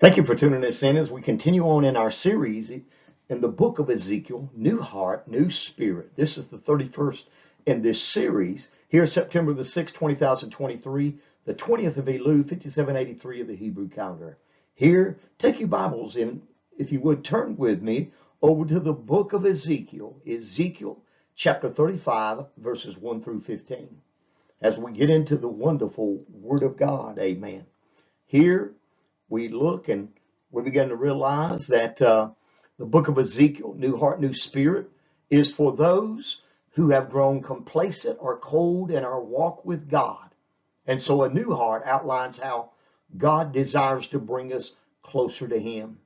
Thank you for tuning us in as we continue on in our series in the book of Ezekiel, New Heart, New Spirit. This is the 31st in this series. Here, September the 6th, 2023, the 20th of Elul, 5783 of the Hebrew calendar. Here, take your Bibles in, if you would, turn with me over to the book of Ezekiel, Ezekiel chapter 35, verses 1 through 15. As we get into the wonderful Word of God, amen. Here, we look and we begin to realize that uh, the book of Ezekiel, New Heart, New Spirit, is for those who have grown complacent or cold in our walk with God. And so a new heart outlines how God desires to bring us closer to Him.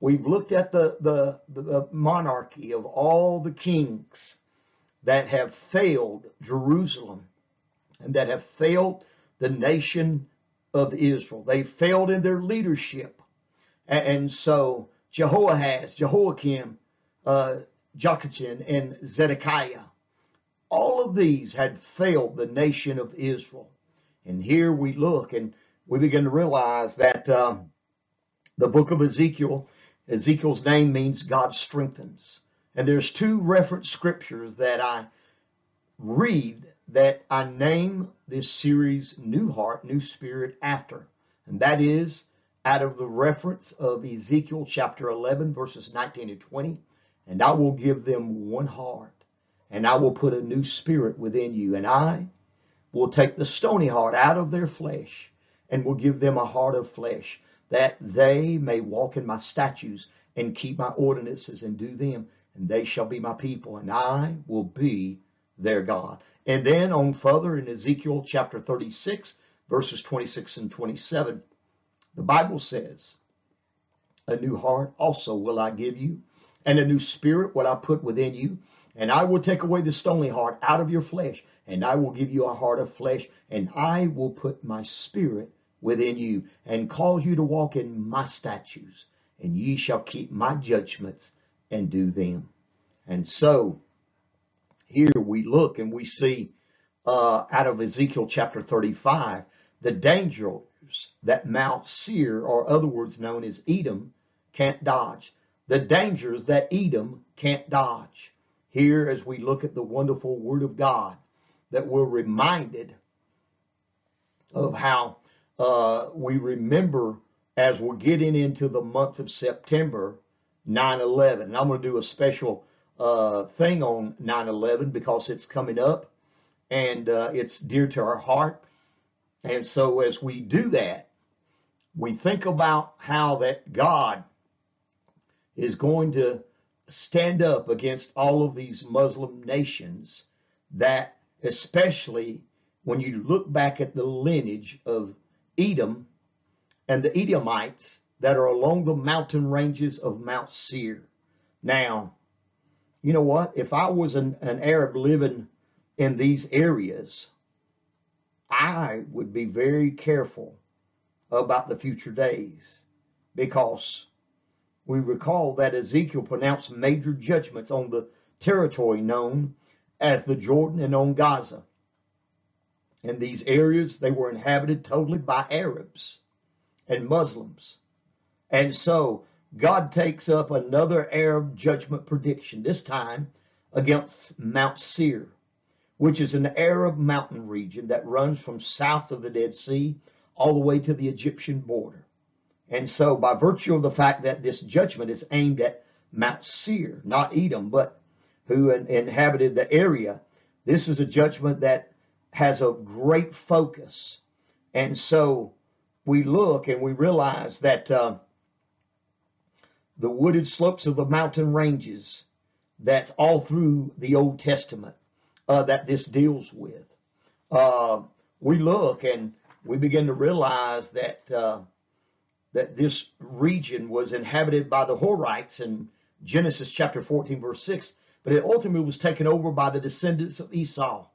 We've looked at the, the, the monarchy of all the kings that have failed Jerusalem and that have failed the nation of Israel. They failed in their leadership. And so Jehoahaz, Jehoiakim, uh, Joachim, and Zedekiah, all of these had failed the nation of Israel. And here we look and we begin to realize that um, the book of Ezekiel, Ezekiel's name means God strengthens. And there's two reference scriptures that I read that I name this series New Heart, New Spirit after. And that is out of the reference of Ezekiel chapter 11, verses 19 and 20. And I will give them one heart, and I will put a new spirit within you. And I will take the stony heart out of their flesh, and will give them a heart of flesh, that they may walk in my statutes and keep my ordinances and do them. And they shall be my people, and I will be their God. And then on further in Ezekiel chapter 36, verses 26 and 27, the Bible says, A new heart also will I give you, and a new spirit will I put within you. And I will take away the stony heart out of your flesh, and I will give you a heart of flesh, and I will put my spirit within you, and cause you to walk in my statutes, and ye shall keep my judgments and do them. And so here we look and we see uh, out of Ezekiel chapter 35 the dangers that Mount Seir, or other words known as Edom, can't dodge. The dangers that Edom can't dodge. Here, as we look at the wonderful Word of God, that we're reminded of how uh, we remember as we're getting into the month of September 9 11. And I'm going to do a special uh, thing on 9/11 because it's coming up and uh, it's dear to our heart. And so as we do that, we think about how that God is going to stand up against all of these Muslim nations that especially when you look back at the lineage of Edom and the Edomites that are along the mountain ranges of Mount Seir. Now, you know what? If I was an, an Arab living in these areas, I would be very careful about the future days because we recall that Ezekiel pronounced major judgments on the territory known as the Jordan and on Gaza. In these areas, they were inhabited totally by Arabs and Muslims. And so God takes up another Arab judgment prediction, this time against Mount Seir, which is an Arab mountain region that runs from south of the Dead Sea all the way to the Egyptian border. And so, by virtue of the fact that this judgment is aimed at Mount Seir, not Edom, but who inhabited the area, this is a judgment that has a great focus. And so, we look and we realize that. Uh, the wooded slopes of the mountain ranges that's all through the Old Testament uh, that this deals with. Uh, we look and we begin to realize that uh, that this region was inhabited by the Horites in Genesis chapter 14 verse 6, but it ultimately was taken over by the descendants of Esau,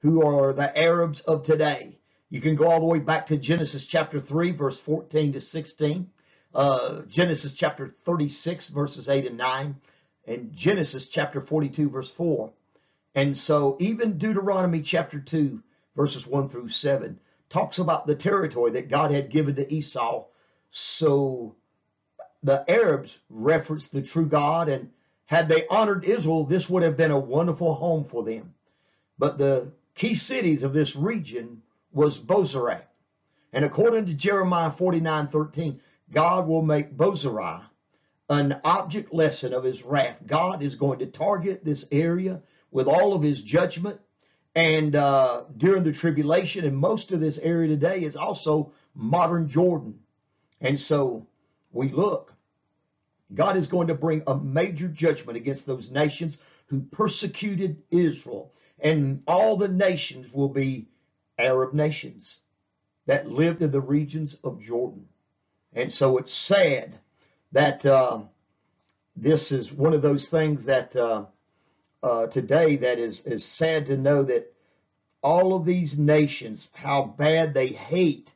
who are the Arabs of today. You can go all the way back to Genesis chapter 3 verse 14 to 16 uh, Genesis chapter 36, verses 8 and 9, and Genesis chapter 42, verse 4. And so even Deuteronomy chapter 2, verses 1 through 7, talks about the territory that God had given to Esau so the Arabs referenced the true God, and had they honored Israel, this would have been a wonderful home for them. But the key cities of this region was Bozrah. And according to Jeremiah 49 13, God will make Bozrah an object lesson of his wrath. God is going to target this area with all of his judgment. And uh, during the tribulation, and most of this area today is also modern Jordan. And so we look, God is going to bring a major judgment against those nations who persecuted Israel. And all the nations will be Arab nations that lived in the regions of Jordan. And so it's sad that uh, this is one of those things that uh, uh, today that is, is sad to know that all of these nations, how bad they hate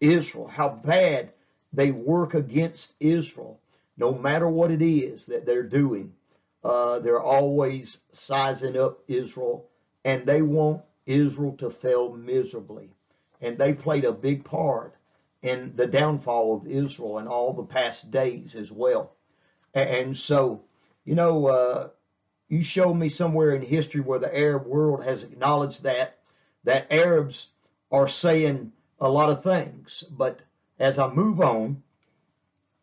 Israel, how bad they work against Israel, no matter what it is that they're doing. Uh, they're always sizing up Israel, and they want Israel to fail miserably. And they played a big part in the downfall of Israel in all the past days as well. And so, you know, uh, you show me somewhere in history where the Arab world has acknowledged that that Arabs are saying a lot of things. But as I move on,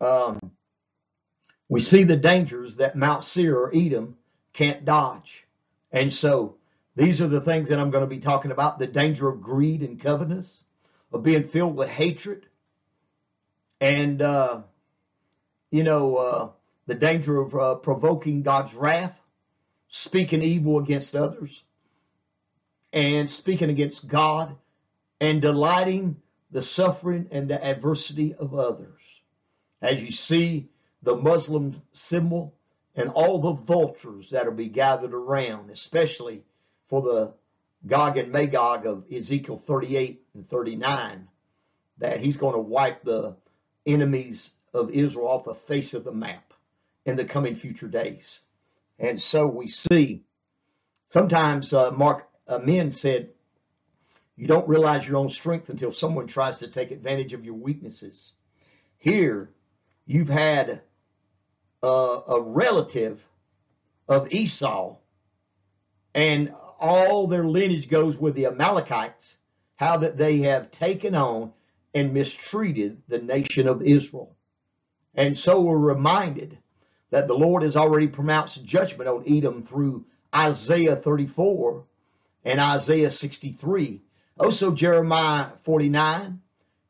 um, we see the dangers that Mount Seir or Edom can't dodge. And so these are the things that I'm going to be talking about the danger of greed and covetousness, of being filled with hatred, and, uh, you know, uh, the danger of uh, provoking God's wrath, speaking evil against others, and speaking against God, and delighting the suffering and the adversity of others. As you see the Muslim symbol and all the vultures that'll be gathered around, especially for the Gog and Magog of Ezekiel 38 and 39, that he's going to wipe the enemies of Israel off the face of the map in the coming future days. And so we see sometimes uh, Mark uh, men said, you don't realize your own strength until someone tries to take advantage of your weaknesses. Here, you've had a, a relative of Esau, and all their lineage goes with the Amalekites, how that they have taken on and mistreated the nation of Israel. And so we're reminded that the Lord has already pronounced judgment on Edom through Isaiah 34 and Isaiah 63. Also Jeremiah 49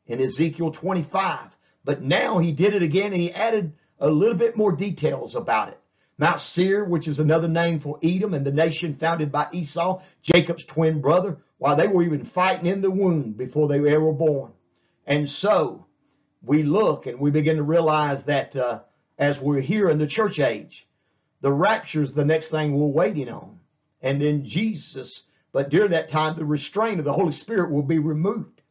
and Ezekiel 25. But now he did it again and he added a little bit more details about it. Mount Seir, which is another name for Edom and the nation founded by Esau, Jacob's twin brother, while they were even fighting in the womb before they were ever born. And so we look and we begin to realize that uh, as we're here in the church age, the rapture is the next thing we're waiting on. And then Jesus, but during that time, the restraint of the Holy Spirit will be removed.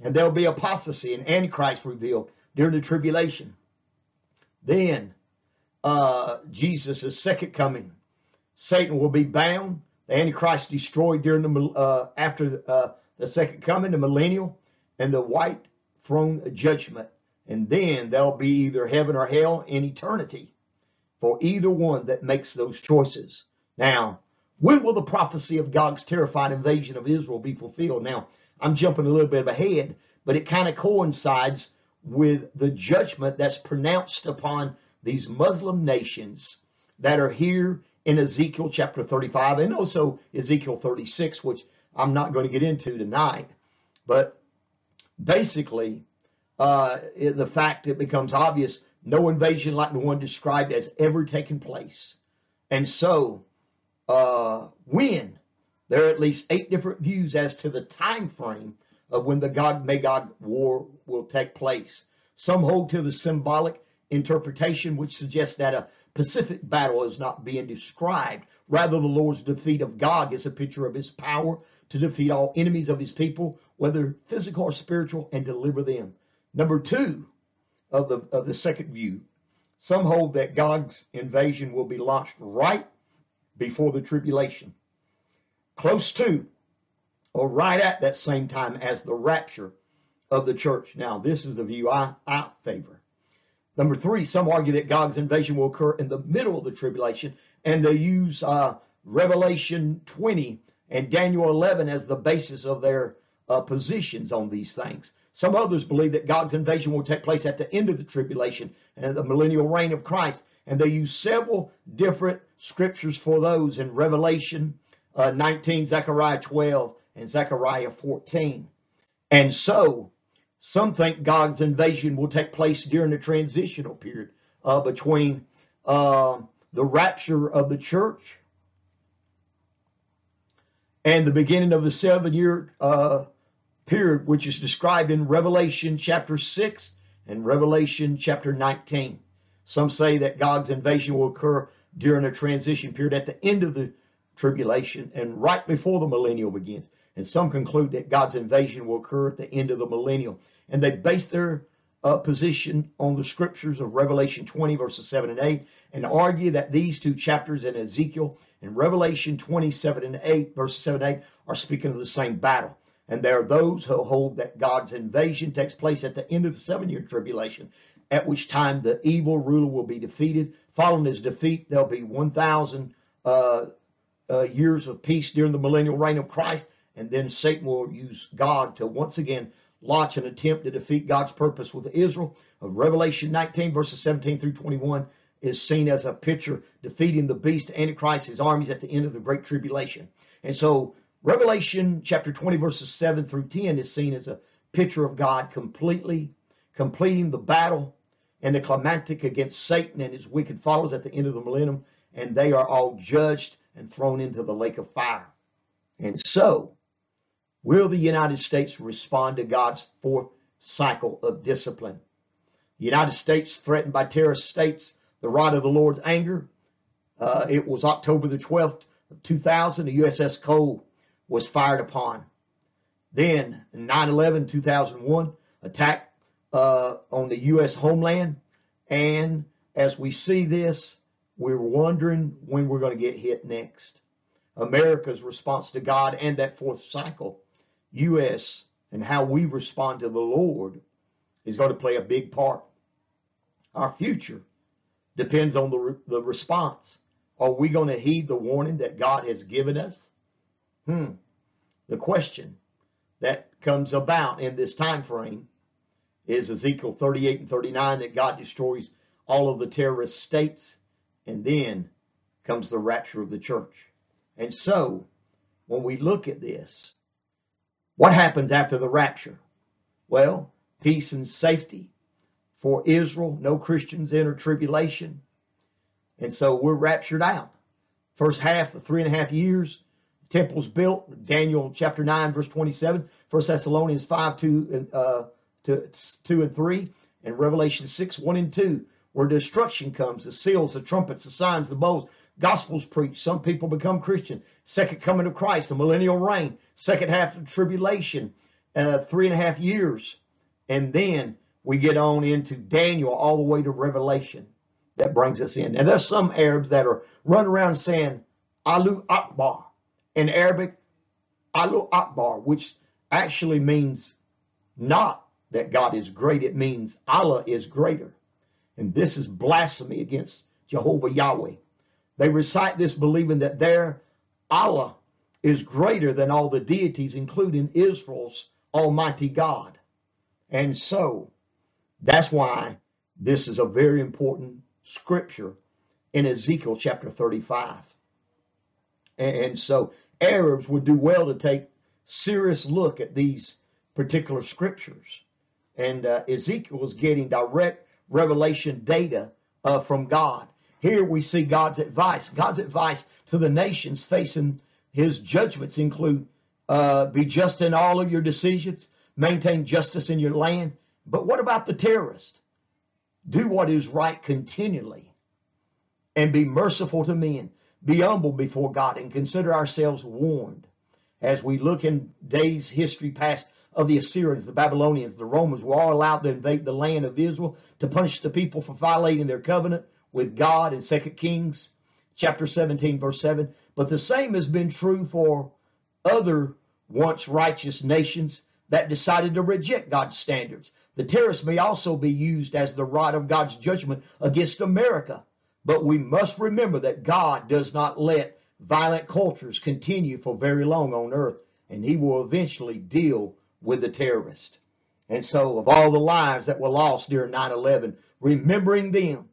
And there'll be apostasy and Antichrist revealed during the tribulation. Then uh, Jesus' second coming, Satan will be bound, the Antichrist destroyed during the uh, after uh, the second coming, the millennial, and the white throne judgment. And then there'll be either heaven or hell in eternity for either one that makes those choices. Now, when will the prophecy of Gog's terrified invasion of Israel be fulfilled? Now, I'm jumping a little bit ahead, but it kind of coincides with the judgment that's pronounced upon these Muslim nations that are here in Ezekiel chapter 35 and also Ezekiel 36, which I'm not going to get into tonight. But basically, uh, the fact it becomes obvious no invasion like the one described has ever taken place. And so, uh, when there are at least eight different views as to the time frame of when the Gog Magog war will take place. Some hold to the symbolic interpretation, which suggests that a Pacific battle is not being described. Rather, the Lord's defeat of Gog is a picture of his power to defeat all enemies of his people whether physical or spiritual, and deliver them. Number two of the of the second view, some hold that Gog's invasion will be launched right before the tribulation, close to or right at that same time as the rapture of the church. Now, this is the view I, I favor. Number three, some argue that Gog's invasion will occur in the middle of the tribulation, and they use uh, Revelation 20 and Daniel 11 as the basis of their uh, positions on these things. Some others believe that Gog's invasion will take place at the end of the tribulation and the millennial reign of Christ. And they use several different scriptures for those in Revelation uh, 19, Zechariah 12, and Zechariah 14. And so, some think Gog's invasion will take place during the transitional period uh, between uh, the rapture of the church and the beginning of the seven year uh, period, which is described in Revelation chapter 6 and Revelation chapter 19. Some say that Gog's invasion will occur during a transition period at the end of the tribulation and right before the millennial begins. And some conclude that Gog's invasion will occur at the end of the millennial. And they base their uh, position on the scriptures of Revelation 20, verses 7 and 8, and argue that these two chapters in Ezekiel and Revelation 27 and 8, verses 7 and 8, are speaking of the same battle. And there are those who hold that Gog's invasion takes place at the end of the seven year tribulation, at which time the evil ruler will be defeated. Following his defeat, there'll be 1,000 uh, uh, years of peace during the millennial reign of Christ. And then Satan will use Gog to once again launch an attempt to defeat God's purpose with Israel. Of Revelation 19, verses 17 through 21, is seen as a picture defeating the beast, Antichrist, his armies at the end of the Great Tribulation. And so Revelation chapter 20, verses 7 through 10 is seen as a picture of God completely completing the battle and the climactic against Satan and his wicked followers at the end of the millennium, and they are all judged and thrown into the lake of fire. And so, will the United States respond to God's fourth cycle of discipline? The United States threatened by terrorist states the rod of the Lord's anger. Uh, it was October the 12th of 2000. The USS Cole was fired upon. Then, 9-11, 2001, attack uh, on the U.S. homeland. And as we see this, we're wondering when we're going to get hit next. America's response to God and that fourth cycle, U.S., and how we respond to the Lord is going to play a big part. Our future depends on the, the response. Are we going to heed the warning that God has given us? Hmm. The question that comes about in this time frame is Ezekiel 38 and 39 that God destroys all of the terrorist states and then comes the rapture of the church. And so, when we look at this, what happens after the rapture? Well, peace and safety for Israel. No Christians enter tribulation. And so we're raptured out. First half, the three and a half years, temple's built. Daniel chapter 9, verse 27. First Thessalonians 5, 2, uh, 2, 2 and 3. And Revelation 6, 1 and 2 where destruction comes, the seals, the trumpets, the signs, the bowls, gospels preached. Some people become Christian. Second coming of Christ, the millennial reign, second half of tribulation, uh, three and a half years. And then we get on into Daniel all the way to Revelation. That brings us in. Now there's some Arabs that are running around saying Allahu Akbar. In Arabic, Allahu Akbar, which actually means not that God is great. It means Allah is greater. And this is blasphemy against Jehovah Yahweh. They recite this believing that their Allah is greater than all the deities, including Israel's Almighty God. And so that's why this is a very important scripture in Ezekiel chapter 35. And so Arabs would do well to take serious look at these particular scriptures. And uh, Ezekiel is getting direct revelation data uh, from God. Here we see God's advice. God's advice to the nations facing his judgments include uh, be just in all of your decisions, maintain justice in your land. But what about the terrorist? Do what is right continually and be merciful to men. Be humble before God and consider ourselves warned. As we look in days history past, of the Assyrians, the Babylonians, the Romans were all allowed to invade the land of Israel to punish the people for violating their covenant with God in 2 Kings chapter 17 verse 7. But the same has been true for other once righteous nations that decided to reject God's standards. The terrorists may also be used as the rod of God's judgment against America. But we must remember that God does not let violent cultures continue for very long on earth, and he will eventually deal with the terrorist. And so, of all the lives that were lost during 9 11, remembering them,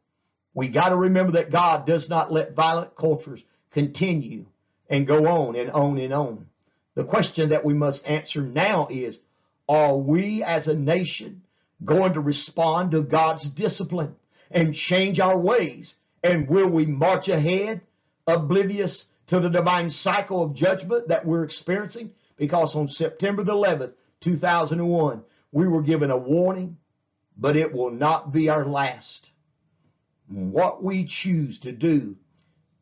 we got to remember that God does not let violent cultures continue and go on and on and on. The question that we must answer now is Are we as a nation going to respond to God's discipline and change our ways and will we march ahead, oblivious to the divine cycle of judgment that we're experiencing? Because on September the 11th, 2001, we were given a warning, but it will not be our last. What we choose to do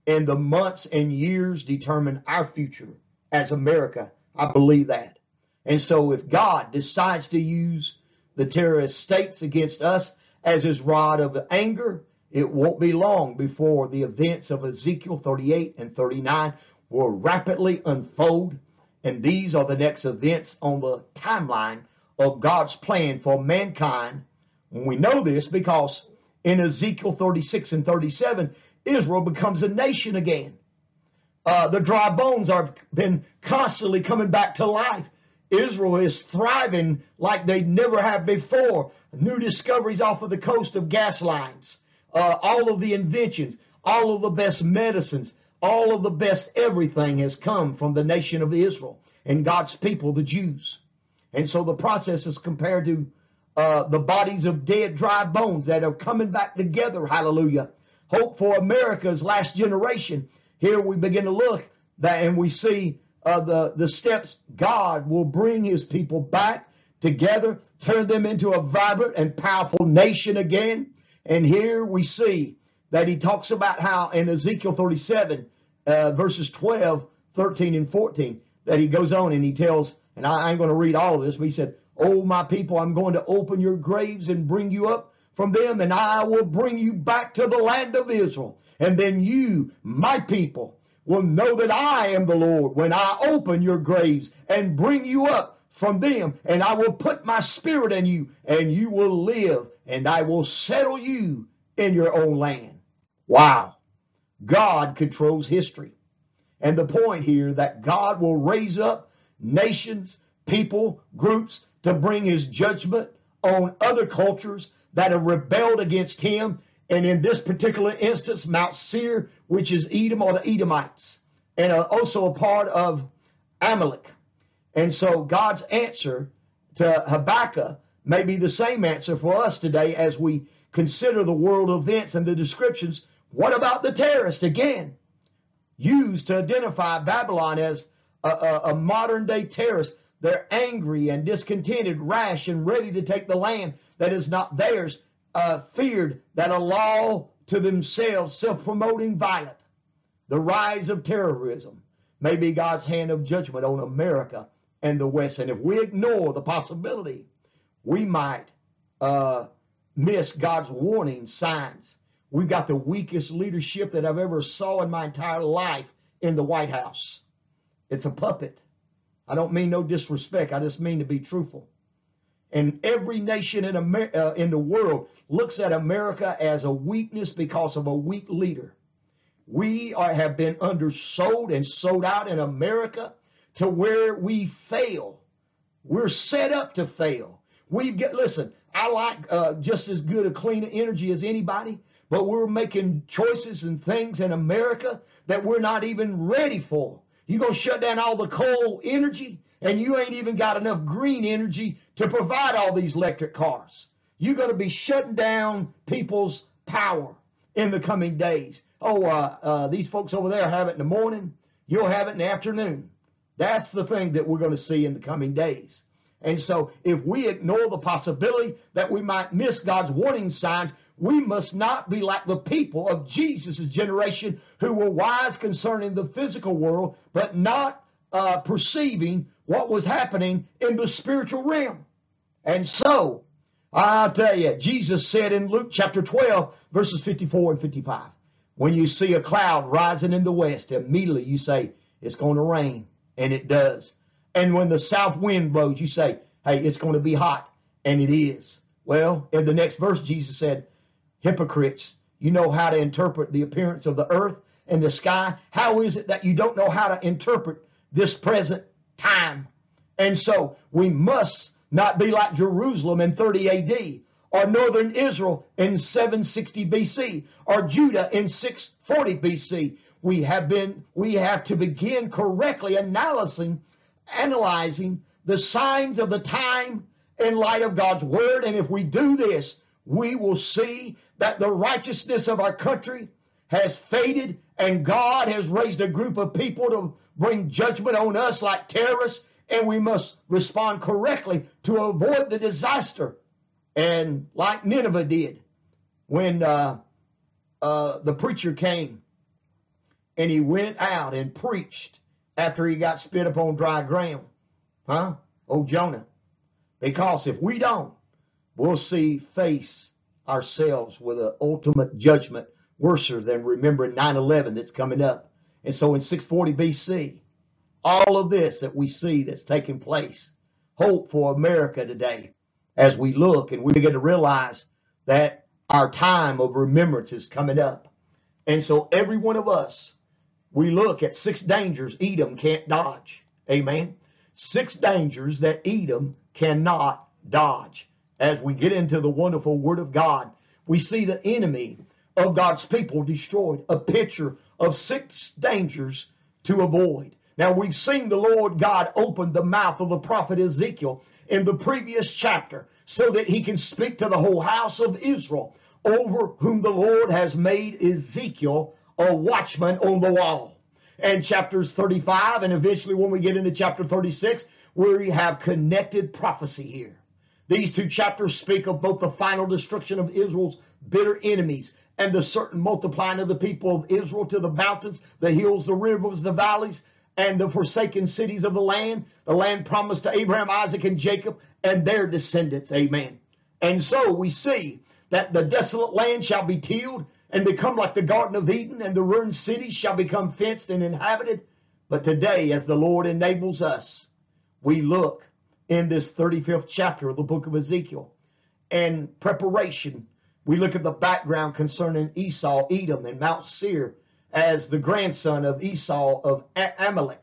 in the months and years determine our future as America. I believe that. And so if God decides to use the terrorist states against us as his rod of anger, it won't be long before the events of Ezekiel 38 and 39 will rapidly unfold. And these are the next events on the timeline of God's plan for mankind. And we know this because in Ezekiel 36 and 37, Israel becomes a nation again. Uh, the dry bones have been constantly coming back to life. Israel is thriving like they never have before. New discoveries off of the coast of gas lines uh, all of the inventions, all of the best medicines, all of the best everything has come from the nation of Israel and God's people, the Jews. And so the process is compared to uh, the bodies of dead, dry bones that are coming back together. Hallelujah. Hope for America's last generation. Here we begin to look that and we see uh, the, the steps God will bring his people back together, turn them into a vibrant and powerful nation again. And here we see that he talks about how in Ezekiel 37, uh, verses 12, 13, and 14, that he goes on and he tells, and I ain't going to read all of this, but he said, Oh, my people, I'm going to open your graves and bring you up from them, and I will bring you back to the land of Israel. And then you, my people, will know that I am the Lord when I open your graves and bring you up from them, and I will put my spirit in you, and you will live, and I will settle you in your own land. Wow. God controls history. And the point here that God will raise up nations, people, groups to bring his judgment on other cultures that have rebelled against him. And in this particular instance, Mount Seir, which is Edom or the Edomites, and uh, also a part of Amalek. And so God's answer to Habakkuk may be the same answer for us today as we consider the world events and the descriptions. What about the terrorist again? Used to identify Babylon as a, a, a modern day terrorist. They're angry and discontented, rash and ready to take the land that is not theirs, uh, feared that a law to themselves, self-promoting violent. The rise of terrorism may be God's hand of judgment on America and the West. And if we ignore the possibility we might uh, miss God's warning signs. We've got the weakest leadership that I've ever saw in my entire life in the White House. It's a puppet. I don't mean no disrespect. I just mean to be truthful. And every nation in, Amer- uh, in the world looks at America as a weakness because of a weak leader. We are, have been undersold and sold out in America to where we fail. We're set up to fail. We get listen. I like uh, just as good a clean energy as anybody, but we're making choices and things in America that we're not even ready for. You're gonna shut down all the coal energy, and you ain't even got enough green energy to provide all these electric cars. You're gonna be shutting down people's power in the coming days. Oh, uh, uh, these folks over there have it in the morning. You'll have it in the afternoon. That's the thing that we're going to see in the coming days. And so if we ignore the possibility that we might miss God's warning signs, we must not be like the people of Jesus' generation who were wise concerning the physical world, but not uh, perceiving what was happening in the spiritual realm. And so, I'll tell you, Jesus said in Luke chapter 12, verses 54 and 55, when you see a cloud rising in the west, immediately you say, it's going to rain. And it does. And when the south wind blows, you say, hey, it's going to be hot. And it is. Well, in the next verse, Jesus said, hypocrites, you know how to interpret the appearance of the earth and the sky. How is it that you don't know how to interpret this present time? And so we must not be like Jerusalem in 30 AD or northern Israel in 760 BC or Judah in 640 BC. We have been we have to begin correctly analyzing analyzing the signs of the time in light of God's word. And if we do this we will see that the righteousness of our country has faded and God has raised a group of people to bring judgment on us like terrorists. And we must respond correctly to avoid the disaster. And like Nineveh did when uh, uh, the preacher came and he went out and preached after he got spit upon dry ground. Huh? Oh, Jonah. Because if we don't, we'll see face ourselves with an ultimate judgment worse than remembering 9-11 that's coming up. And so in 640 BC, all of this that we see that's taking place, hope for America today, as we look and we begin to realize that our time of remembrance is coming up. And so every one of us, we look at six dangers Edom can't dodge. Amen. Six dangers that Edom cannot dodge. As we get into the wonderful word of God, we see the enemy of God's people destroyed. A picture of six dangers to avoid. Now we've seen the Lord God open the mouth of the prophet Ezekiel in the previous chapter so that he can speak to the whole house of Israel over whom the Lord has made Ezekiel a watchman on the wall. And chapters 35 and eventually when we get into chapter 36, we have connected prophecy here. These two chapters speak of both the final destruction of Israel's bitter enemies and the certain multiplying of the people of Israel to the mountains, the hills, the rivers, the valleys, and the forsaken cities of the land, the land promised to Abraham, Isaac, and Jacob, and their descendants. Amen. And so we see that the desolate land shall be tilled and become like the Garden of Eden, and the ruined cities shall become fenced and inhabited. But today, as the Lord enables us, we look in this 35th chapter of the book of Ezekiel and preparation. We look at the background concerning Esau, Edom, and Mount Seir as the grandson of Esau of Amalek.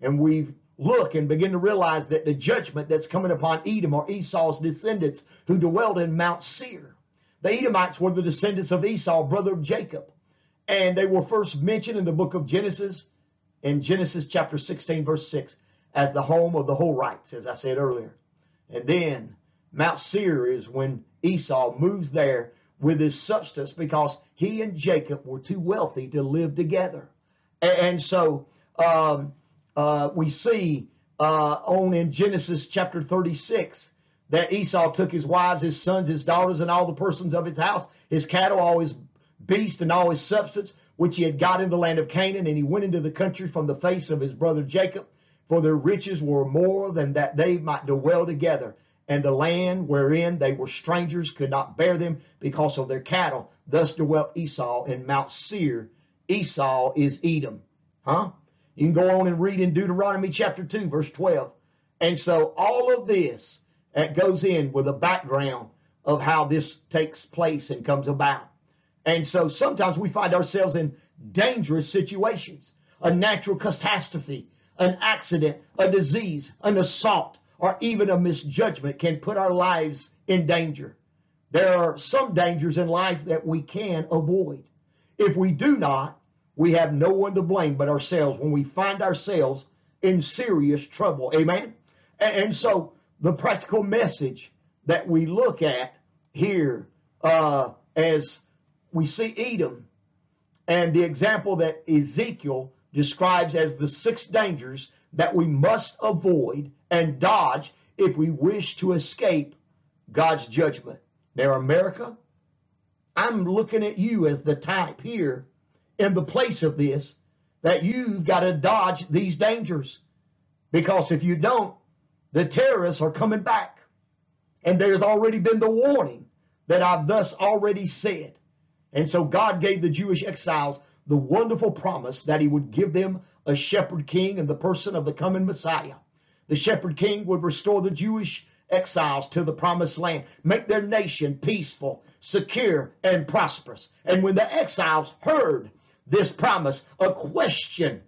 And we look and begin to realize that the judgment that's coming upon Edom or Esau's descendants who dwelled in Mount Seir. The Edomites were the descendants of Esau, brother of Jacob. And they were first mentioned in the book of Genesis, in Genesis chapter 16, verse 6, as the home of the Horites, as I said earlier. And then Mount Seir is when Esau moves there with his substance because he and Jacob were too wealthy to live together. And, so um, uh, we see uh, on in Genesis chapter 36 that Esau took his wives, his sons, his daughters, and all the persons of his house, his cattle, all his beast, and all his substance, which he had got in the land of Canaan, and he went into the country from the face of his brother Jacob, for their riches were more than that they might dwell together and the land wherein they were strangers could not bear them because of their cattle. Thus dwelt Esau in Mount Seir. Esau is Edom. Huh? You can go on and read in Deuteronomy chapter 2, verse 12. And so all of this that goes in with a background of how this takes place and comes about. And so sometimes we find ourselves in dangerous situations, a natural catastrophe, an accident, a disease, an assault, or even a misjudgment can put our lives in danger. There are some dangers in life that we can avoid. If we do not, we have no one to blame but ourselves when we find ourselves in serious trouble. Amen. And so the practical message that we look at here uh, as we see Edom and the example that Ezekiel describes as the six dangers that we must avoid and dodge if we wish to escape God's judgment. Now, America, I'm looking at you as the type here in the place of this that you've got to dodge these dangers. Because if you don't, the terrorists are coming back. And there's already been the warning that I've thus already said. And so God gave the Jewish exiles the wonderful promise that he would give them a shepherd king in the person of the coming Messiah. The shepherd king would restore the Jewish exiles to the promised land, make their nation peaceful, secure, and prosperous. And when the exiles heard this promise, a question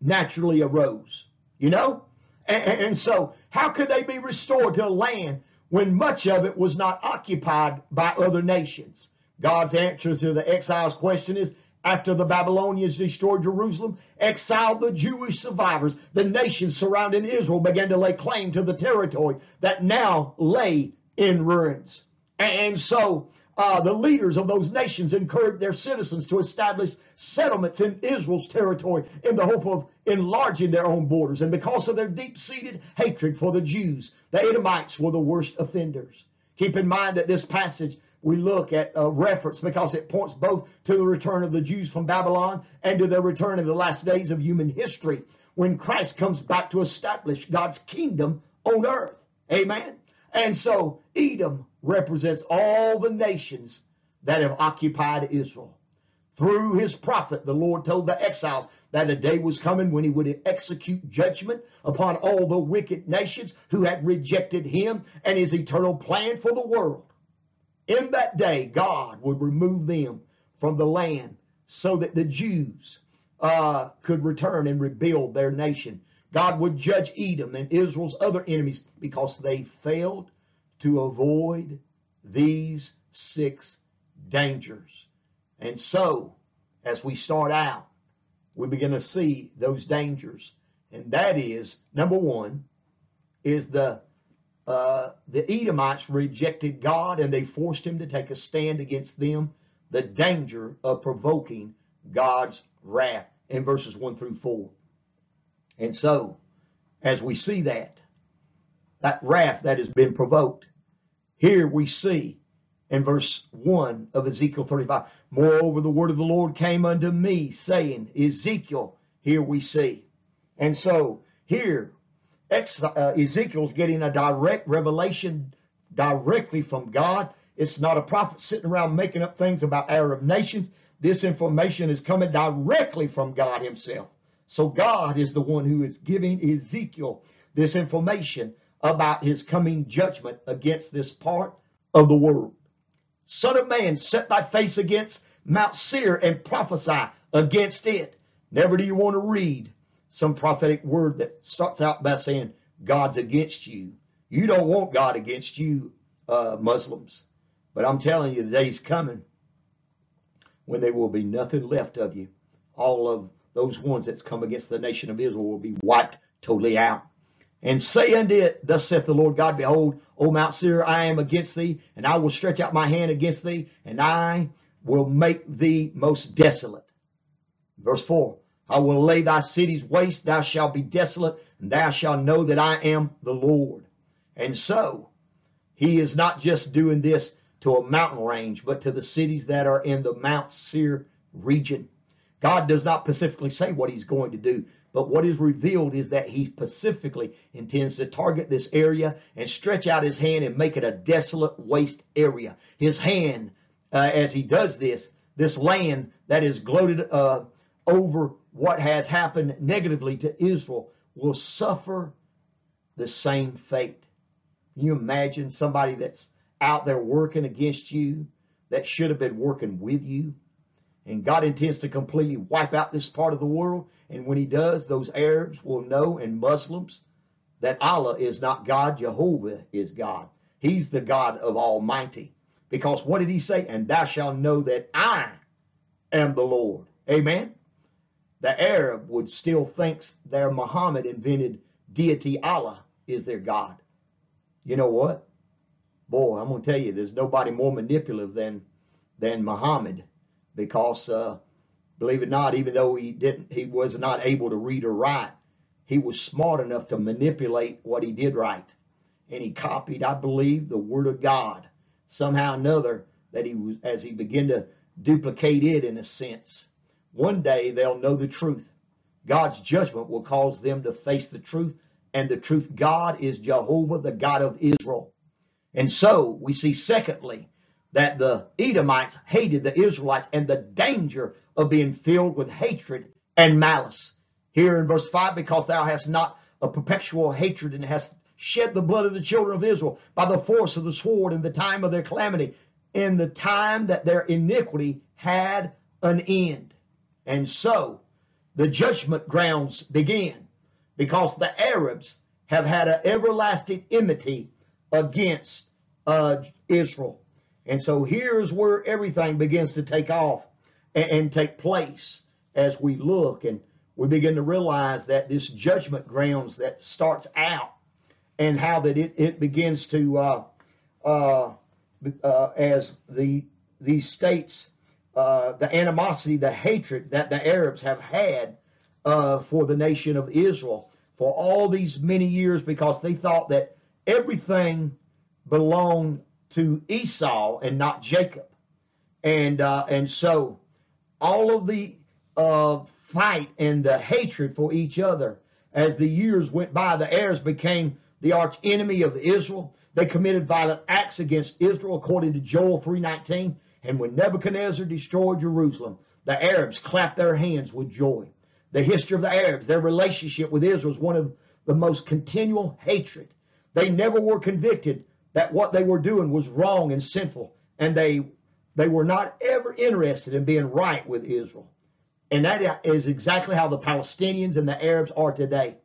naturally arose. You know? And, so, how could they be restored to a land when much of it was not occupied by other nations? God's answer to the exiles' question is after the Babylonians destroyed Jerusalem, exiled the Jewish survivors, the nations surrounding Israel began to lay claim to the territory that now lay in ruins. And so uh, the leaders of those nations encouraged their citizens to establish settlements in Israel's territory in the hope of enlarging their own borders. And because of their deep seated hatred for the Jews, the Edomites were the worst offenders. Keep in mind that this passage we look at a reference because it points both to the return of the Jews from Babylon and to their return in the last days of human history when Christ comes back to establish God's kingdom on earth. Amen. And so Edom represents all the nations that have occupied Israel. Through his prophet, the Lord told the exiles that a day was coming when he would execute judgment upon all the wicked nations who had rejected him and his eternal plan for the world. In that day, God would remove them from the land so that the Jews uh, could return and rebuild their nation. God would judge Edom and Israel's other enemies because they failed to avoid these six dangers. And so, as we start out, we begin to see those dangers. And that is, number one, is the uh, the Edomites rejected God and they forced him to take a stand against them, the danger of provoking God's wrath in verses 1 through 4. And so, as we see that, that wrath that has been provoked, here we see in verse 1 of Ezekiel 35, Moreover, the word of the Lord came unto me, saying, Ezekiel, here we see. And so, here uh, Ezekiel's getting a direct revelation directly from God. It's not a prophet sitting around making up things about Arab nations. This information is coming directly from God himself. So God is the one who is giving Ezekiel this information about his coming judgment against this part of the world. Son of man, set thy face against Mount Seir and prophesy against it. Never do you want to read some prophetic word that starts out by saying God's against you. You don't want God against you, uh, Muslims. But I'm telling you, the day's coming when there will be nothing left of you. All of those ones that's come against the nation of Israel will be wiped totally out. And say unto it, Thus saith the Lord God, Behold, O Mount Seir, I am against thee, and I will stretch out my hand against thee, and I will make thee most desolate. Verse 4 I will lay thy cities waste, thou shalt be desolate, and thou shalt know that I am the Lord. And so, he is not just doing this to a mountain range, but to the cities that are in the Mount Seir region. God does not specifically say what he's going to do, but what is revealed is that he specifically intends to target this area and stretch out his hand and make it a desolate waste area. His hand, uh, as he does this, this land that is gloated uh, over what has happened negatively to Israel will suffer the same fate. Can you imagine somebody that's out there working against you that should have been working with you? And God intends to completely wipe out this part of the world. And when he does, those Arabs will know and Muslims that Allah is not God, Jehovah is God. He's the God of Almighty. Because what did he say? And thou shalt know that I am the Lord. Amen the Arab would still think their Muhammad invented deity Allah is their God. You know what? Boy, I'm going to tell you, there's nobody more manipulative than than Muhammad, because uh, believe it or not, even though he didn't, he was not able to read or write, he was smart enough to manipulate what he did write, and he copied, I believe, the Word of God somehow or another that he was as he began to duplicate it in a sense one day they'll know the truth. God's judgment will cause them to face the truth, and the truth God is Jehovah, the God of Israel. And so we see, secondly, that the Edomites hated the Israelites and the danger of being filled with hatred and malice. Here in verse 5, because thou hast not a perpetual hatred and hast shed the blood of the children of Israel by the force of the sword in the time of their calamity, in the time that their iniquity had an end. And so the judgment grounds begin because the Arabs have had an everlasting enmity against uh, Israel. And so here's where everything begins to take off and, and take place as we look and we begin to realize that this judgment grounds that starts out and how that it, it begins to uh, uh, uh, as the these states uh, the animosity the hatred that the Arabs have had uh, for the nation of Israel for all these many years because they thought that everything belonged to Esau and not Jacob and uh, and so all of the fight and the hatred for each other. As the years went by, the Arabs became the arch enemy of Israel. They committed violent acts against Israel, according to Joel 3:19. And when Nebuchadnezzar destroyed Jerusalem, the Arabs clapped their hands with joy. The history of the Arabs, their relationship with Israel is one of the most continual hatred. They never were convicted that what they were doing was wrong and sinful, and they they were not ever interested in being right with Israel. And that is exactly how the Palestinians and the Arabs are today.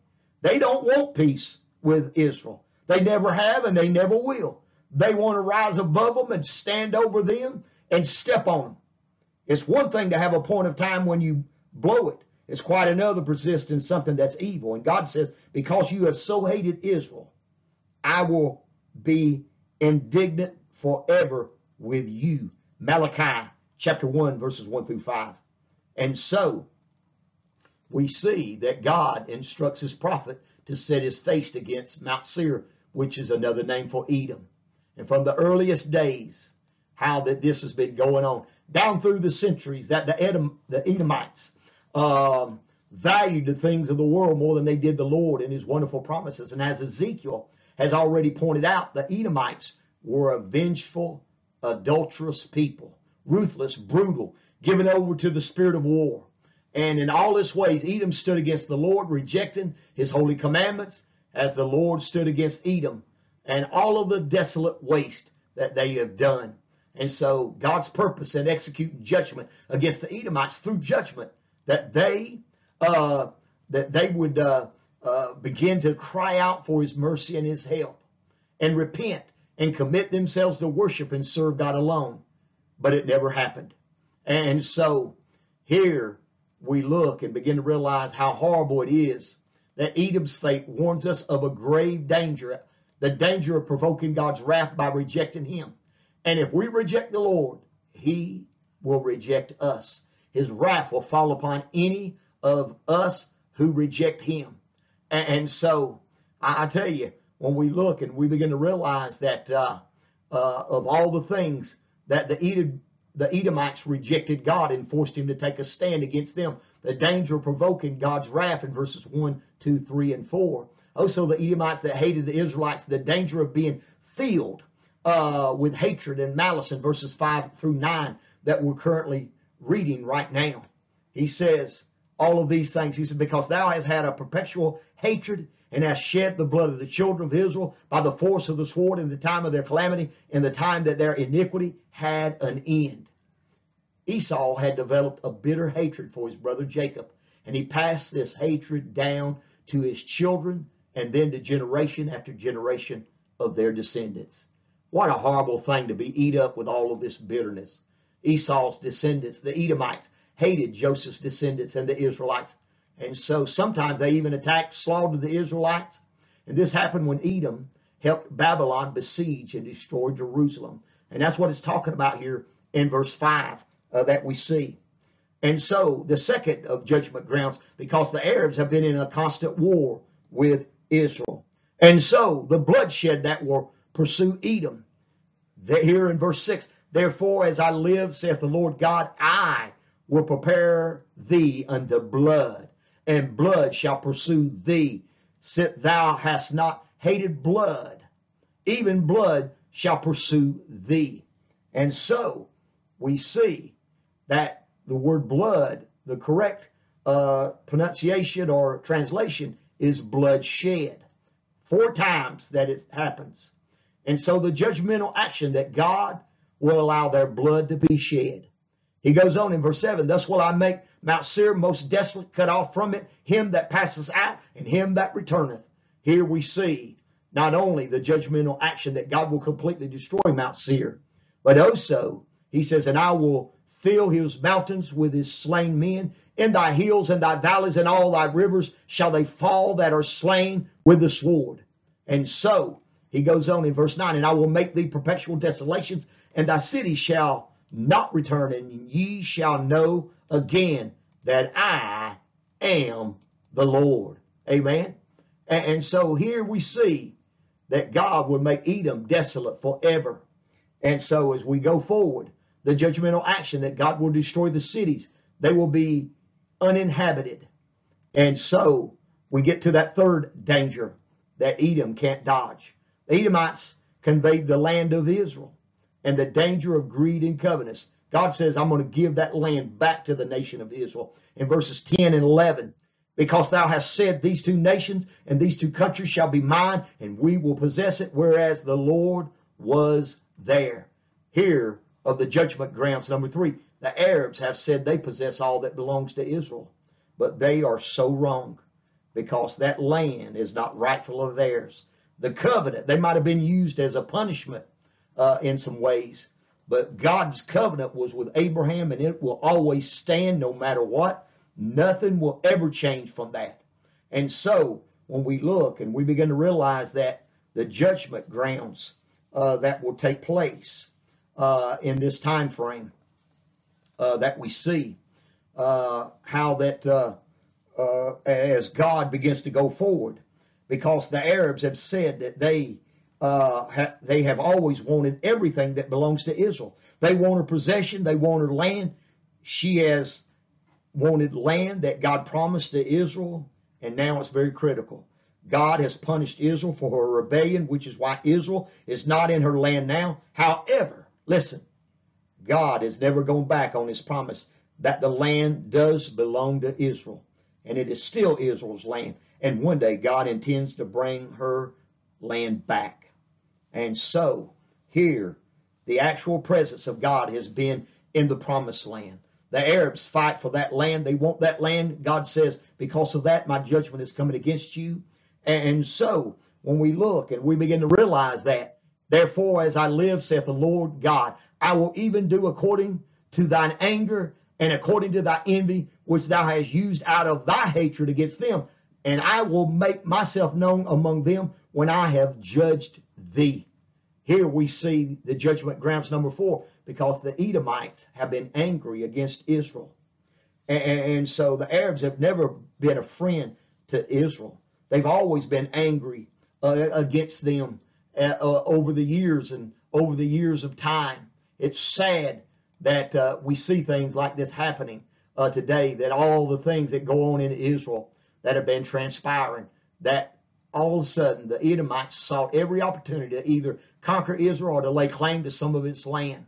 They don't want peace with Israel. They never have and they never will. They want to rise above them and stand over them and step on them. It's one thing to have a point of time when you blow it. It's quite another to persist in something that's evil. And God says, because you have so hated Israel, I will be indignant forever with you. Malachi chapter 1, verses 1 through 5. And so we see that God instructs his prophet to set his face against Mount Seir, which is another name for Edom. And from the earliest days, how that this has been going on down through the centuries, that the, Edom, the Edomites um, valued the things of the world more than they did the Lord and his wonderful promises. And as Ezekiel has already pointed out, the Edomites were a vengeful, adulterous people, ruthless, brutal, given over to the spirit of war. And in all this ways, Edom stood against the Lord, rejecting his holy commandments, as the Lord stood against Edom and all of the desolate waste that they have done. And so God's purpose in executing judgment against the Edomites through judgment that they uh, that they would uh, uh, begin to cry out for His mercy and His help and repent and commit themselves to worship and serve God alone. But it never happened. And so here we look and begin to realize how horrible it is that Edom's fate warns us of a grave danger, the danger of provoking God's wrath by rejecting him. And if we reject the Lord, he will reject us. His wrath will fall upon any of us who reject him. And, so I, tell you, when we look and we begin to realize that uh, uh, of all the things that the Edom, the Edomites rejected God and forced him to take a stand against them. The danger of provoking God's wrath in verses 1, 2, 3, and 4. Also, the Edomites that hated the Israelites, the danger of being filled uh, with hatred and malice in verses 5 through 9 that we're currently reading right now. He says all of these things. He said, Because thou hast had a perpetual hatred and hast shed the blood of the children of Israel by the force of the sword in the time of their calamity, in the time that their iniquity had an end. Esau had developed a bitter hatred for his brother Jacob, and he passed this hatred down to his children and then to generation after generation of their descendants. What a horrible thing to be eat up with all of this bitterness. Esau's descendants, the Edomites, hated Joseph's descendants and the Israelites. And so sometimes they even attacked, slaughtered the Israelites. And this happened when Edom helped Babylon besiege and destroy Jerusalem. And that's what it's talking about here in verse 5 uh, that we see. And so the second of judgment grounds, because the Arabs have been in a constant war with Israel. And so the bloodshed that will pursue Edom. Here in verse 6, therefore, as I live, saith the Lord God, I will prepare thee unto blood, and blood shall pursue thee. Since thou hast not hated blood, even blood shall pursue thee. And so we see that the word blood, the correct uh, pronunciation or translation is bloodshed. Four times that it happens. And so the judgmental action that God will allow their blood to be shed. He goes on in verse 7 Thus will I make Mount Seir most desolate, cut off from it him that passes out and him that returneth. Here we see not only the judgmental action that God will completely destroy Mount Seir, but also he says, And I will fill his mountains with his slain men. In thy hills and thy valleys and all thy rivers shall they fall that are slain with the sword. And so he goes on in verse 9, And I will make thee perpetual desolations, and thy city shall not return, and ye shall know again that I am the Lord. Amen. And, so here we see that God will make Edom desolate forever. And so as we go forward, the judgmental action that God will destroy the cities, they will be uninhabited. And so we get to that third danger that Edom can't dodge. The Edomites conveyed the land of Israel and the danger of greed and covetousness. God says, I'm going to give that land back to the nation of Israel. In verses 10 and 11, because thou hast said, These two nations and these two countries shall be mine, and we will possess it, whereas the Lord was there. Here of the judgment grounds, number three, the Arabs have said they possess all that belongs to Israel, but they are so wrong because that land is not rightful of theirs. The covenant, they might have been used as a punishment uh, in some ways. But God's covenant was with Abraham and it will always stand no matter what. Nothing will ever change from that. And so when we look and we begin to realize that the judgment grounds uh, that will take place uh, in this time frame uh, that we see, uh, how that uh, as God begins to go forward, because the Arabs have said that they uh, ha- they have always wanted everything that belongs to Israel. They want her possession. They want her land. She has wanted land that God promised to Israel, and now it's very critical. God has punished Israel for her rebellion, which is why Israel is not in her land now. However, listen, God has never gone back on his promise that the land does belong to Israel, and it is still Israel's land. And one day God intends to bring her land back. And so here, the actual presence of God has been in the promised land. The Arabs fight for that land. They want that land. God says, because of that, my judgment is coming against you. And so when we look and we begin to realize that, therefore, as I live, saith the Lord God, I will even do according to thine anger and according to thy envy, which thou hast used out of thy hatred against them. And I will make myself known among them when I have judged thee. Here we see the judgment grounds number four, because the Edomites have been angry against Israel. And, so the Arabs have never been a friend to Israel. They've always been angry uh, against them uh, uh, over the years and over the years of time. It's sad that uh, we see things like this happening uh, today, that all the things that go on in Israel that have been transpiring, that all of a sudden the Edomites sought every opportunity to either conquer Israel or to lay claim to some of its land.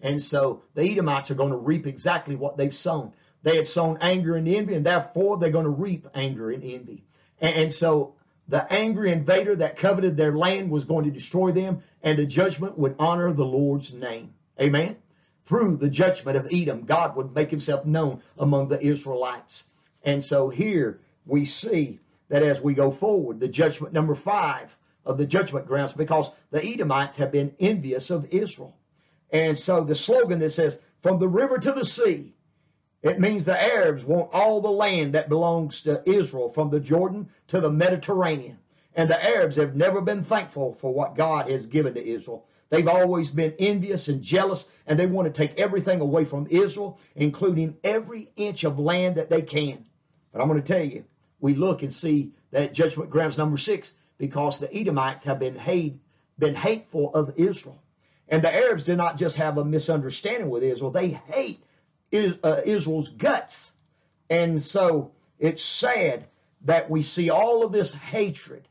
And so the Edomites are going to reap exactly what they've sown. They had sown anger and envy, and therefore they're going to reap anger and envy. And, and so the angry invader that coveted their land was going to destroy them, and the judgment would honor the Lord's name. Amen. Through the judgment of Edom, God would make himself known among the Israelites. And so here we see that as we go forward, the judgment number five of the judgment grounds, because the Edomites have been envious of Israel. And so the slogan that says, from the river to the sea, it means the Arabs want all the land that belongs to Israel from the Jordan to the Mediterranean. And the Arabs have never been thankful for what God has given to Israel. They've always been envious and jealous, and they want to take everything away from Israel, including every inch of land that they can. But I'm going to tell you, we look and see that judgment grounds number six, because the Edomites have been hate, been hateful of Israel. And the Arabs do not just have a misunderstanding with Israel, they hate uh, Israel's guts. And so it's sad that we see all of this hatred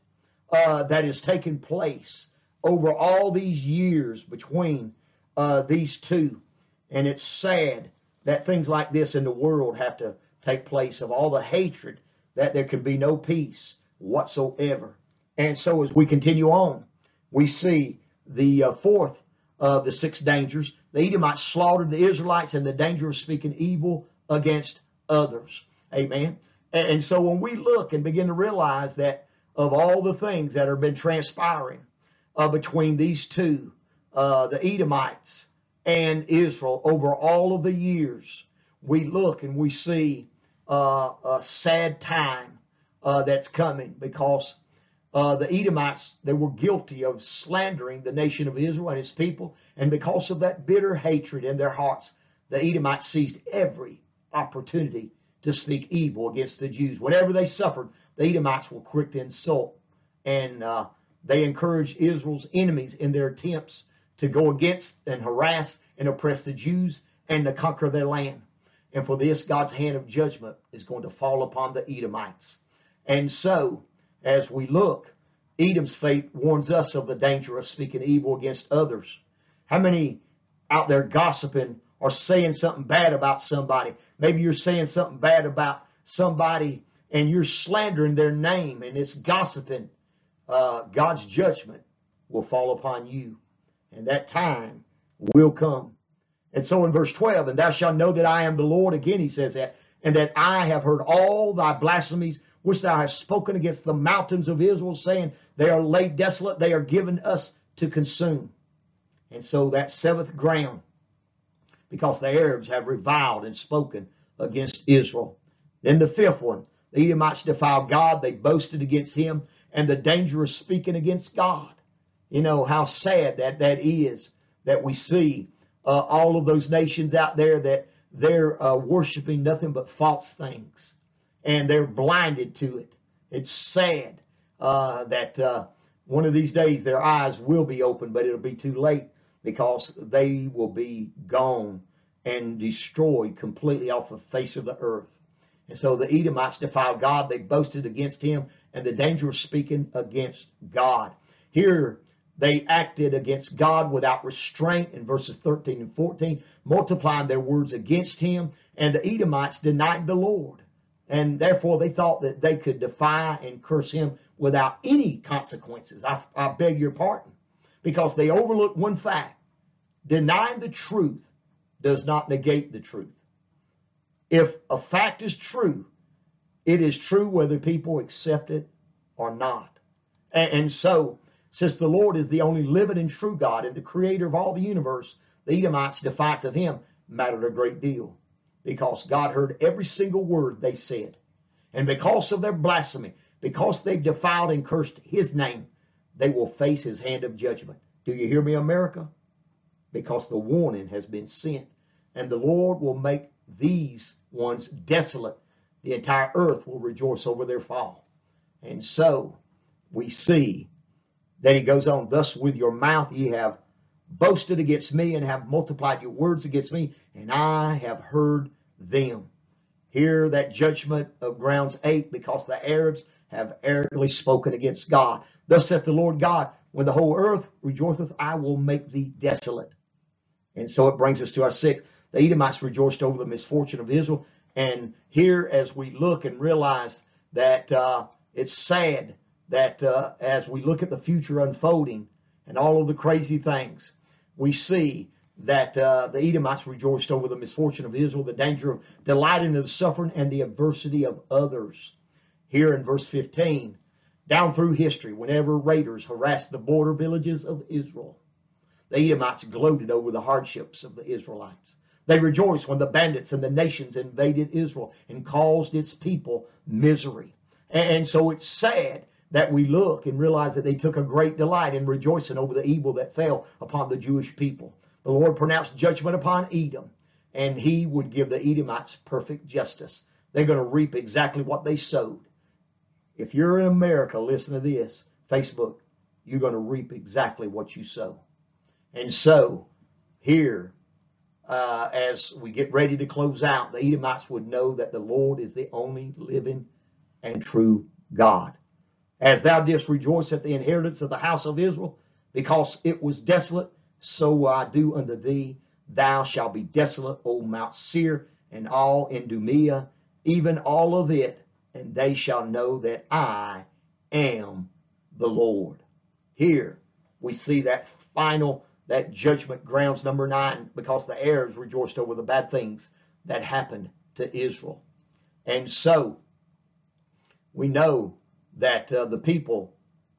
uh, that has taken place over all these years between uh, these two. And it's sad that things like this in the world have to take place of all the hatred that there can be no peace whatsoever. And so as we continue on, we see the uh, fourth of the six dangers. The Edomites slaughtered the Israelites and the danger of speaking evil against others. Amen. And, and so when we look and begin to realize that of all the things that have been transpiring uh, between these two, uh, the Edomites and Israel, over all of the years, we look and we see a sad time uh, that's coming because uh, the Edomites, they were guilty of slandering the nation of Israel and its people. And because of that bitter hatred in their hearts, the Edomites seized every opportunity to speak evil against the Jews. Whatever they suffered, the Edomites were quick to insult. And uh, they encouraged Israel's enemies in their attempts to go against and harass and oppress the Jews and to conquer their land. And for this, God's hand of judgment is going to fall upon the Edomites. And so, as we look, Edom's fate warns us of the danger of speaking evil against others. How many out there gossiping or saying something bad about somebody? Maybe you're saying something bad about somebody and you're slandering their name and it's gossiping. Uh, God's judgment will fall upon you. And that time will come. And so in verse 12, and thou shalt know that I am the Lord, again he says that, and that I have heard all thy blasphemies which thou hast spoken against the mountains of Israel, saying, They are laid desolate, they are given us to consume. And so that seventh ground, because the Arabs have reviled and spoken against Israel. Then the fifth one, the Edomites defiled God, they boasted against him, and the danger of speaking against God. You know how sad that that is that we see uh, all of those nations out there that they're uh, worshiping nothing but false things and they're blinded to it. It's sad uh, that uh, one of these days their eyes will be open, but it'll be too late because they will be gone and destroyed completely off the face of the earth. And so the Edomites defiled God. They boasted against him and the danger of speaking against God. Here they acted against God without restraint in verses 13 and 14, multiplying their words against him. And the Edomites denied the Lord. And therefore they thought that they could defy and curse him without any consequences. I, I beg your pardon. Because they overlooked one fact. Denying the truth does not negate the truth. If a fact is true, it is true whether people accept it or not. And, and so since the Lord is the only living and true God and the creator of all the universe, the Edomites' defiance of him mattered a great deal because God heard every single word they said. And because of their blasphemy, because they've defiled and cursed his name, they will face his hand of judgment. Do you hear me, America? Because the warning has been sent, and the Lord will make these ones desolate. The entire earth will rejoice over their fall. And so we see then he goes on, thus with your mouth ye have boasted against me and have multiplied your words against me, and I have heard them. Hear that judgment of grounds eight, because the Arabs have arrogantly spoken against God. Thus saith the Lord God, when the whole earth rejoiceth, I will make thee desolate. And so it brings us to our sixth. The Edomites rejoiced over the misfortune of Israel. And here, as we look and realize that uh, it's sad that uh, as we look at the future unfolding and all of the crazy things, we see that uh, the Edomites rejoiced over the misfortune of Israel, the danger of delighting in the suffering and the adversity of others. Here in verse 15, down through history, whenever raiders harassed the border villages of Israel, the Edomites gloated over the hardships of the Israelites. They rejoiced when the bandits and the nations invaded Israel and caused its people misery. And so it's sad that we look and realize that they took a great delight in rejoicing over the evil that fell upon the Jewish people. The Lord pronounced judgment upon Edom, and he would give the Edomites perfect justice. They're going to reap exactly what they sowed. If you're in America, listen to this Facebook, you're going to reap exactly what you sow. And so, here, uh, as we get ready to close out, the Edomites would know that the Lord is the only living and true God. As thou didst rejoice at the inheritance of the house of Israel, because it was desolate, so will I do unto thee. Thou shalt be desolate, O Mount Seir, and all Idumea, even all of it, and they shall know that I am the Lord. Here we see that final, that judgment grounds number nine, because the heirs rejoiced over the bad things that happened to Israel. And so we know that uh, the people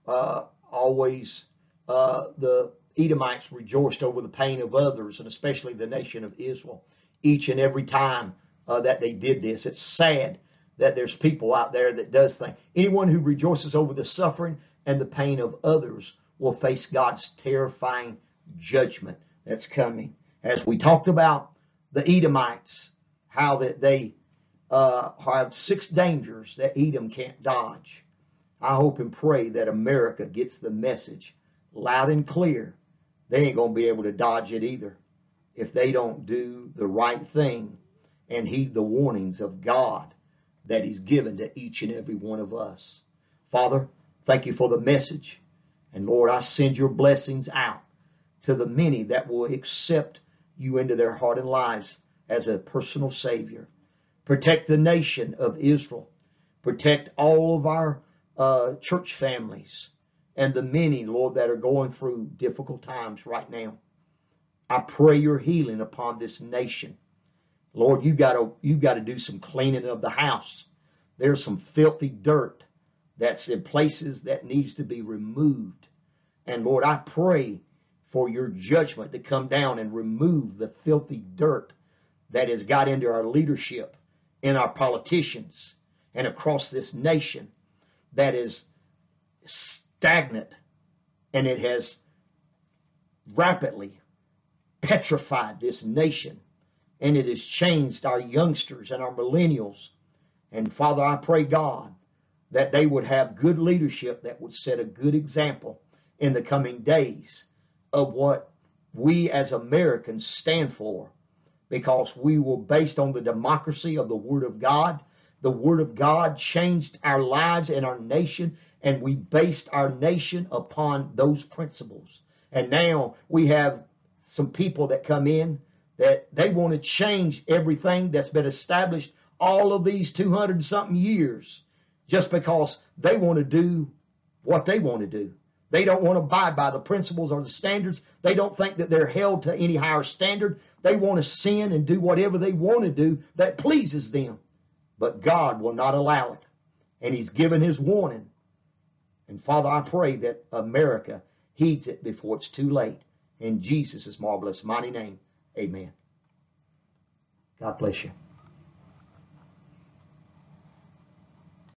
uh, always, uh, the Edomites rejoiced over the pain of others, and especially the nation of Israel, each and every time uh, that they did this. It's sad that there's people out there that does things. Anyone who rejoices over the suffering and the pain of others will face God's terrifying judgment that's coming. As we talked about the Edomites, how that they uh, have six dangers that Edom can't dodge. I hope and pray that America gets the message loud and clear. They ain't going to be able to dodge it either if they don't do the right thing and heed the warnings of God that He's given to each and every one of us. Father, thank you for the message. And Lord, I send your blessings out to the many that will accept you into their heart and lives as a personal Savior. Protect the nation of Israel. Protect all of our uh, church families and the many, Lord, that are going through difficult times right now. I pray your healing upon this nation. Lord, you got to you got to do some cleaning of the house. There's some filthy dirt that's in places that needs to be removed. And Lord, I pray for your judgment to come down and remove the filthy dirt that has got into our leadership and our politicians and across this nation that is stagnant and it has rapidly petrified this nation and it has changed our youngsters and our millennials. And Father, I pray, God, that they would have good leadership that would set a good example in the coming days of what we as Americans stand for because we were based on the democracy of the Word of God. The Word of God changed our lives and our nation, and we based our nation upon those principles. And now we have some people that come in that they want to change everything that's been established all of these 200 something years just because they want to do what they want to do. They don't want to abide by the principles or the standards. They don't think that they're held to any higher standard. They want to sin and do whatever they want to do that pleases them. But God will not allow it. And He's given His warning. And Father, I pray that America heeds it before it's too late. In Jesus' marvelous mighty name, amen. God bless you.